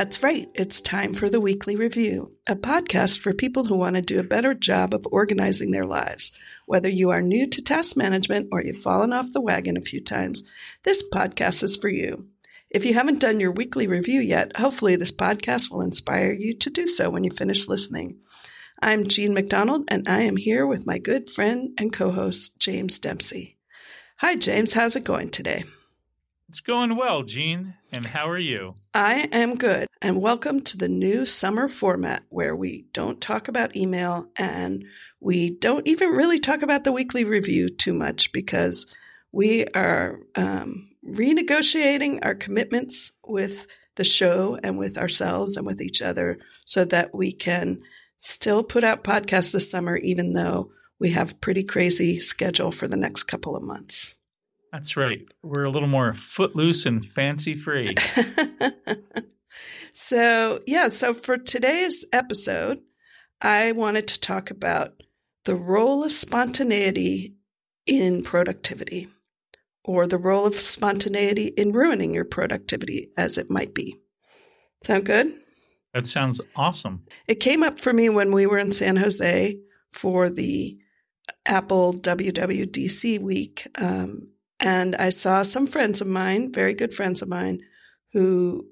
That's right. It's time for the Weekly Review, a podcast for people who want to do a better job of organizing their lives. Whether you are new to task management or you've fallen off the wagon a few times, this podcast is for you. If you haven't done your weekly review yet, hopefully this podcast will inspire you to do so when you finish listening. I'm Jean McDonald, and I am here with my good friend and co host, James Dempsey. Hi, James. How's it going today? It's going well, Jean. And how are you? I am good. And welcome to the new summer format where we don't talk about email and we don't even really talk about the weekly review too much because we are um, renegotiating our commitments with the show and with ourselves and with each other so that we can still put out podcasts this summer, even though we have pretty crazy schedule for the next couple of months. That's right. We're a little more footloose and fancy free. so, yeah, so for today's episode, I wanted to talk about the role of spontaneity in productivity or the role of spontaneity in ruining your productivity, as it might be. Sound good? That sounds awesome. It came up for me when we were in San Jose for the Apple WWDC week. Um, and I saw some friends of mine, very good friends of mine, who,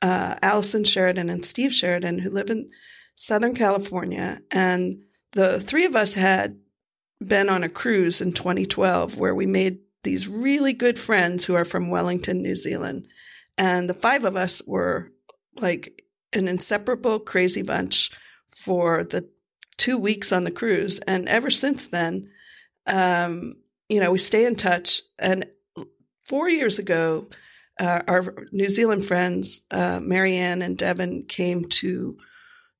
uh, Allison Sheridan and Steve Sheridan, who live in Southern California. And the three of us had been on a cruise in 2012 where we made these really good friends who are from Wellington, New Zealand. And the five of us were like an inseparable crazy bunch for the two weeks on the cruise. And ever since then, um, you know, we stay in touch. And four years ago, uh, our New Zealand friends, uh, Maryanne and Devon, came to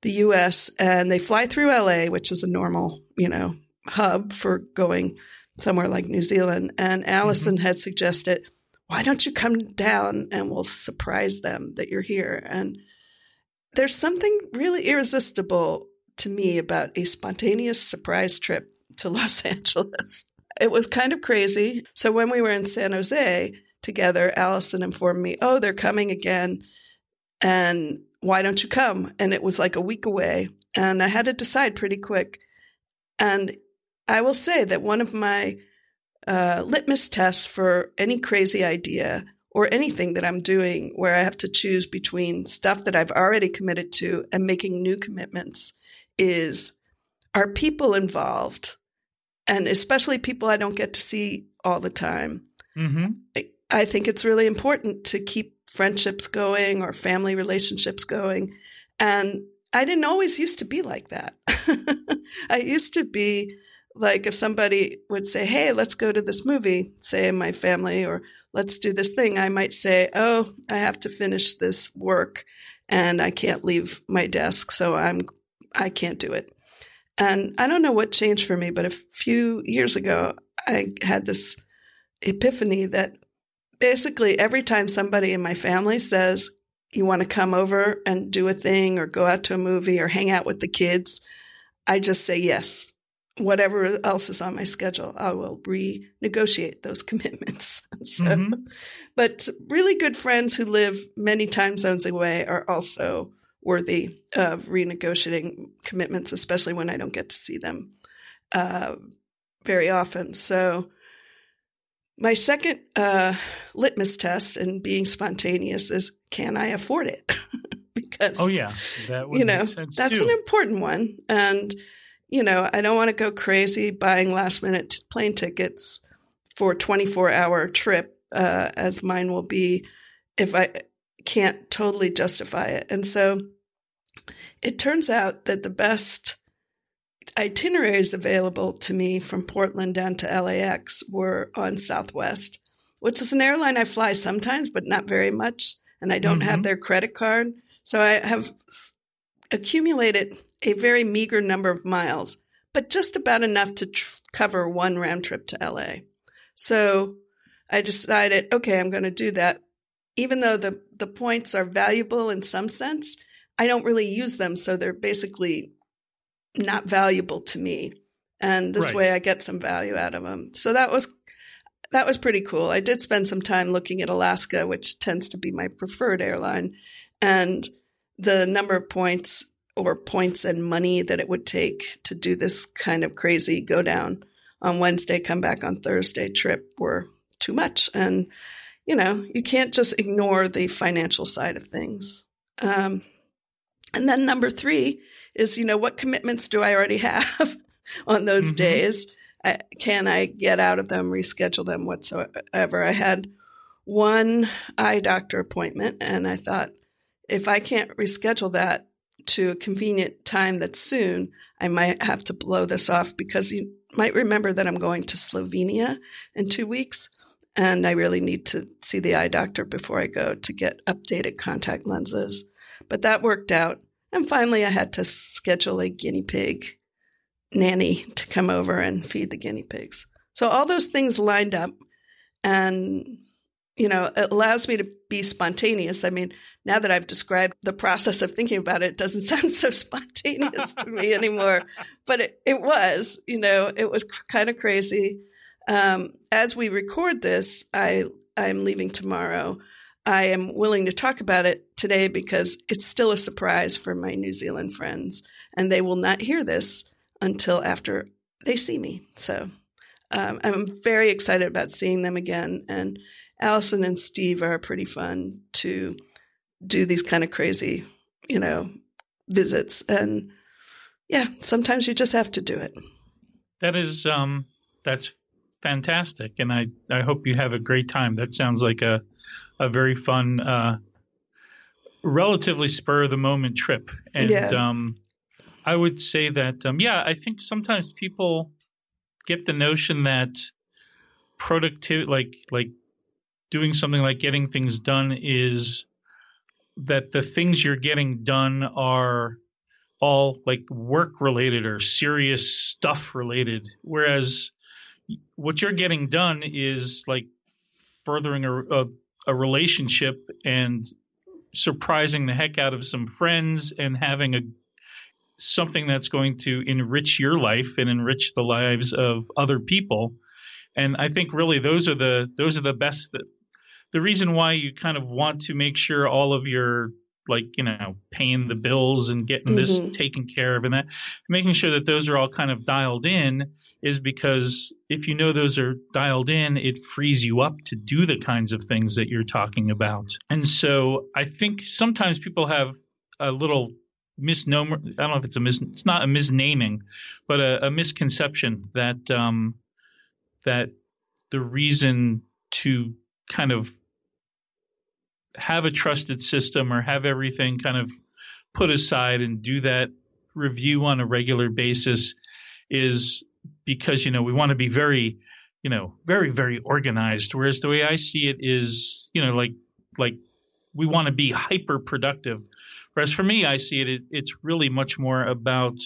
the U.S. and they fly through L.A., which is a normal, you know, hub for going somewhere like New Zealand. And Allison mm-hmm. had suggested, why don't you come down and we'll surprise them that you're here? And there's something really irresistible to me about a spontaneous surprise trip to Los Angeles. It was kind of crazy. So when we were in San Jose together, Allison informed me, oh, they're coming again. And why don't you come? And it was like a week away. And I had to decide pretty quick. And I will say that one of my uh, litmus tests for any crazy idea or anything that I'm doing where I have to choose between stuff that I've already committed to and making new commitments is are people involved? And especially people I don't get to see all the time. Mm-hmm. I, I think it's really important to keep friendships going or family relationships going. And I didn't always used to be like that. I used to be like if somebody would say, Hey, let's go to this movie, say in my family, or let's do this thing, I might say, Oh, I have to finish this work and I can't leave my desk. So I'm, I can't do it. And I don't know what changed for me, but a few years ago, I had this epiphany that basically every time somebody in my family says, you want to come over and do a thing or go out to a movie or hang out with the kids, I just say yes whatever else is on my schedule, I will renegotiate those commitments. so, mm-hmm. But really good friends who live many time zones away are also worthy of renegotiating commitments, especially when I don't get to see them uh, very often. So, my second uh, litmus test in being spontaneous is can I afford it? because oh yeah, that you know that's too. an important one, and you know, I don't want to go crazy buying last minute plane tickets for a 24 hour trip, uh, as mine will be if I can't totally justify it. And so it turns out that the best itineraries available to me from Portland down to LAX were on Southwest, which is an airline I fly sometimes, but not very much. And I don't mm-hmm. have their credit card. So I have accumulated a very meager number of miles, but just about enough to tr- cover one round trip to LA. So I decided, okay, I'm going to do that. Even though the, the points are valuable in some sense, I don't really use them. So they're basically not valuable to me. And this right. way I get some value out of them. So that was that was pretty cool. I did spend some time looking at Alaska, which tends to be my preferred airline. And the number of points or points and money that it would take to do this kind of crazy go down on Wednesday, come back on Thursday trip were too much. And, you know, you can't just ignore the financial side of things. Um, and then number three is, you know, what commitments do I already have on those mm-hmm. days? I, can I get out of them, reschedule them whatsoever? I had one eye doctor appointment, and I thought, if I can't reschedule that to a convenient time that's soon, I might have to blow this off because you might remember that I'm going to Slovenia in two weeks. And I really need to see the eye doctor before I go to get updated contact lenses. But that worked out. And finally, I had to schedule a guinea pig nanny to come over and feed the guinea pigs. So all those things lined up. And, you know, it allows me to be spontaneous. I mean, now that I've described the process of thinking about it, it doesn't sound so spontaneous to me anymore. But it, it was, you know, it was kind of crazy. Um, as we record this, I I'm leaving tomorrow. I am willing to talk about it today because it's still a surprise for my New Zealand friends, and they will not hear this until after they see me. So um, I'm very excited about seeing them again. And Allison and Steve are pretty fun to do these kind of crazy, you know, visits. And yeah, sometimes you just have to do it. That is, um, that's fantastic. And I, I hope you have a great time. That sounds like a, a very fun, uh, relatively spur of the moment trip. And, yeah. um, I would say that, um, yeah, I think sometimes people get the notion that productivity, like, like doing something like getting things done is that the things you're getting done are all like work related or serious stuff related whereas what you're getting done is like furthering a, a, a, relationship and surprising the heck out of some friends and having a something that's going to enrich your life and enrich the lives of other people. And i think really those are the those are the best the reason why you kind of want to make sure all of your like you know paying the bills and getting mm-hmm. this taken care of and that making sure that those are all kind of dialed in is because if you know those are dialed in it frees you up to do the kinds of things that you're talking about and so i think sometimes people have a little misnomer i don't know if it's a mis it's not a misnaming but a, a misconception that um that the reason to kind of have a trusted system or have everything kind of put aside and do that review on a regular basis is because you know we want to be very you know very very organized whereas the way i see it is you know like like we want to be hyper productive whereas for me i see it, it it's really much more about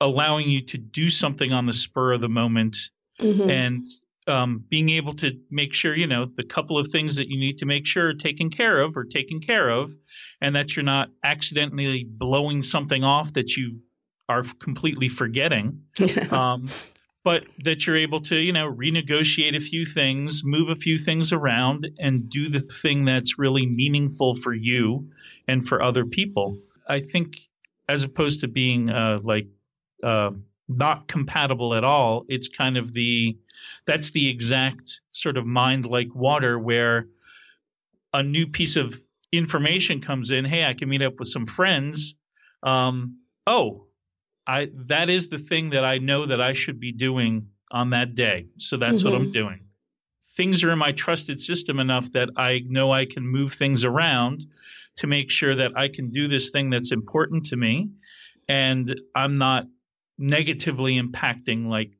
allowing you to do something on the spur of the moment mm-hmm. and um, being able to make sure you know the couple of things that you need to make sure are taken care of or taken care of, and that you're not accidentally blowing something off that you are completely forgetting. um, but that you're able to you know renegotiate a few things, move a few things around, and do the thing that's really meaningful for you and for other people. I think as opposed to being uh, like uh, not compatible at all, it's kind of the that's the exact sort of mind like water where a new piece of information comes in. Hey, I can meet up with some friends. Um, oh, I that is the thing that I know that I should be doing on that day. So that's mm-hmm. what I'm mm-hmm. doing. Things are in my trusted system enough that I know I can move things around to make sure that I can do this thing that's important to me and I'm not negatively impacting like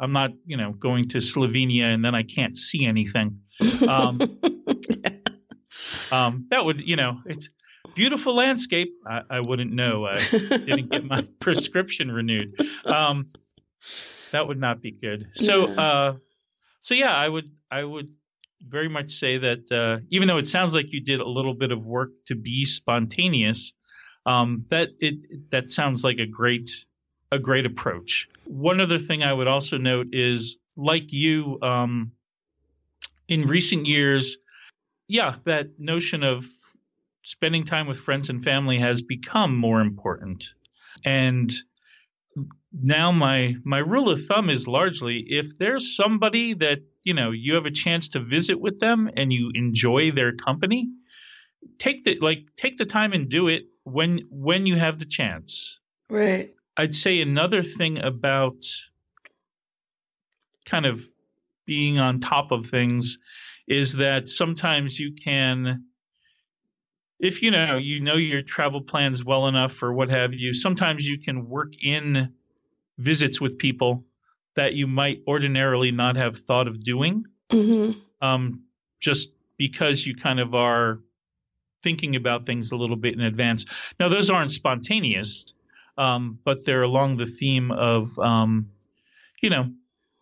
I'm not, you know, going to Slovenia and then I can't see anything. Um, yeah. um, that would, you know, it's beautiful landscape. I, I wouldn't know. I didn't get my prescription renewed. Um, that would not be good. So, yeah. uh, so yeah, I would, I would very much say that uh, even though it sounds like you did a little bit of work to be spontaneous, um, that it that sounds like a great a great approach. One other thing I would also note is, like you, um, in recent years, yeah, that notion of spending time with friends and family has become more important. And now my my rule of thumb is largely if there's somebody that you know you have a chance to visit with them and you enjoy their company take the like take the time and do it when when you have the chance right i'd say another thing about kind of being on top of things is that sometimes you can if you know you know your travel plans well enough or what have you sometimes you can work in visits with people that you might ordinarily not have thought of doing. Mm-hmm. um, just because you kind of are thinking about things a little bit in advance. Now those aren't spontaneous um, but they're along the theme of um, you know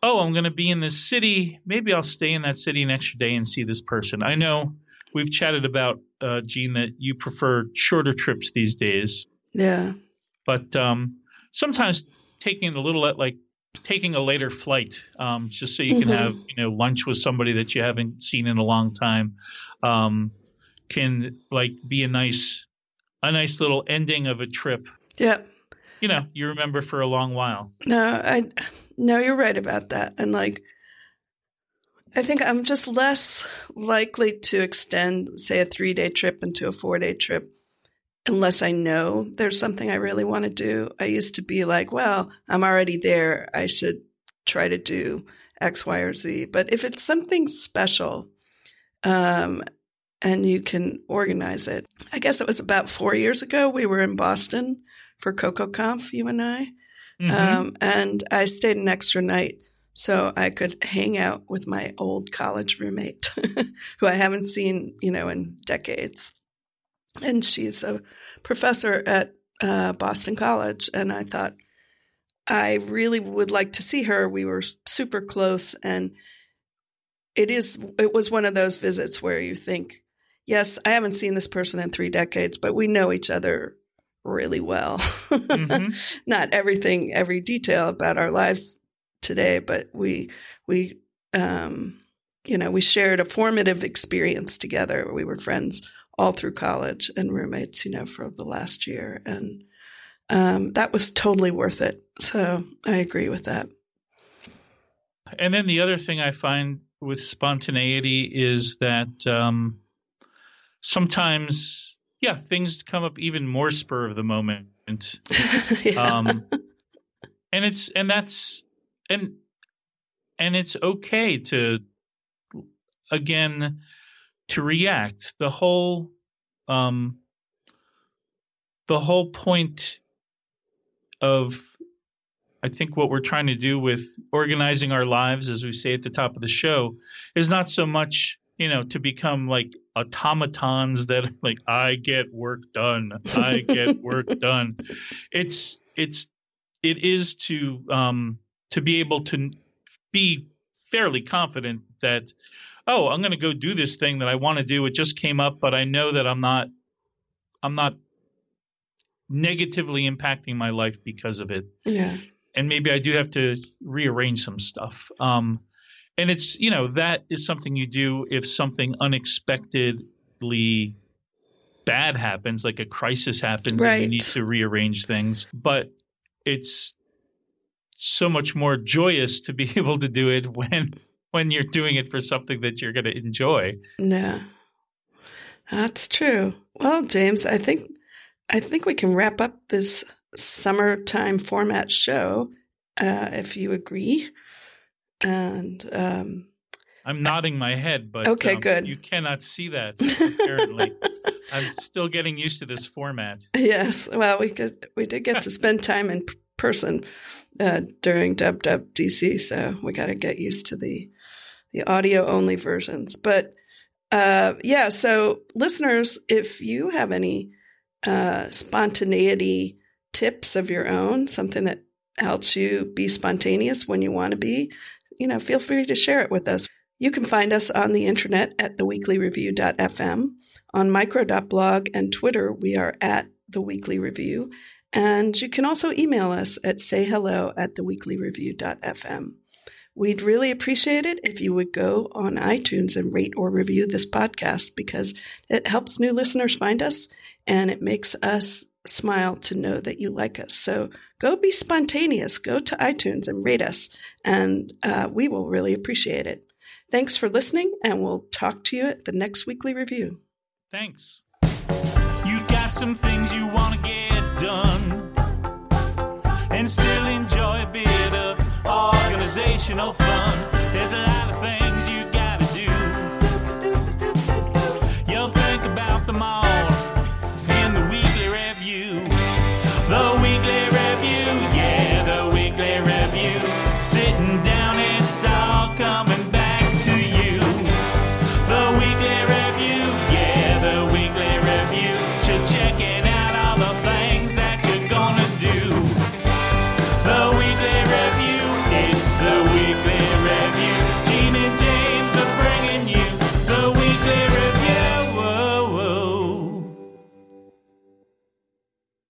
oh i'm going to be in this city maybe i'll stay in that city an extra day and see this person i know we've chatted about uh, Jean that you prefer shorter trips these days. Yeah. But um, sometimes taking a little like taking a later flight, um, just so you can mm-hmm. have you know lunch with somebody that you haven't seen in a long time, um, can like be a nice a nice little ending of a trip. Yeah. You know, you remember for a long while. No, I no, you're right about that. And like I think I'm just less likely to extend, say, a three day trip into a four day trip unless I know there's something I really want to do. I used to be like, well, I'm already there. I should try to do X, Y, or Z. But if it's something special, um, and you can organize it. I guess it was about four years ago. We were in Boston for CocoConf, you and I. Mm-hmm. Um, and I stayed an extra night so I could hang out with my old college roommate, who I haven't seen, you know, in decades. And she's a professor at uh, Boston College, and I thought I really would like to see her. We were super close, and it is it was one of those visits where you think, yes, I haven't seen this person in three decades, but we know each other really well. Mm-hmm. Not everything, every detail about our lives today, but we we um, you know we shared a formative experience together. We were friends all through college and roommates, you know, for the last year, and um, that was totally worth it. So I agree with that. And then the other thing I find with spontaneity is that um, sometimes, yeah, things come up even more spur of the moment. yeah. um, and it's and that's and and it's okay to again to react the whole um the whole point of I think what we're trying to do with organizing our lives, as we say at the top of the show, is not so much, you know, to become like automatons that like I get work done, I get work done. It's it's it is to um, to be able to be fairly confident that oh i'm going to go do this thing that i want to do. It just came up but i know that i'm not i'm not negatively impacting my life because of it. Yeah. And maybe i do have to rearrange some stuff. Um, and it's you know that is something you do if something unexpectedly bad happens like a crisis happens right. and you need to rearrange things but it's so much more joyous to be able to do it when when you're doing it for something that you're going to enjoy. Yeah. That's true. Well, James, I think I think we can wrap up this summertime format show uh, if you agree. And um, I'm nodding my head, but okay, um, good. You cannot see that apparently. I'm still getting used to this format. Yes. Well, we could we did get to spend time in person uh, during WWDC, so we got to get used to the the audio only versions. But uh, yeah, so listeners, if you have any uh, spontaneity tips of your own, something that helps you be spontaneous when you want to be, you know, feel free to share it with us. You can find us on the internet at theweeklyreview.fm. On micro.blog and Twitter, we are at the Weekly Review. And you can also email us at sayhello at theweeklyreview.fm. We'd really appreciate it if you would go on iTunes and rate or review this podcast because it helps new listeners find us and it makes us smile to know that you like us. So go be spontaneous. Go to iTunes and rate us, and uh, we will really appreciate it. Thanks for listening, and we'll talk to you at the next weekly review. Thanks. You got some things you want to get done and still enjoy a bit of organizational fun. There's a lot of things you got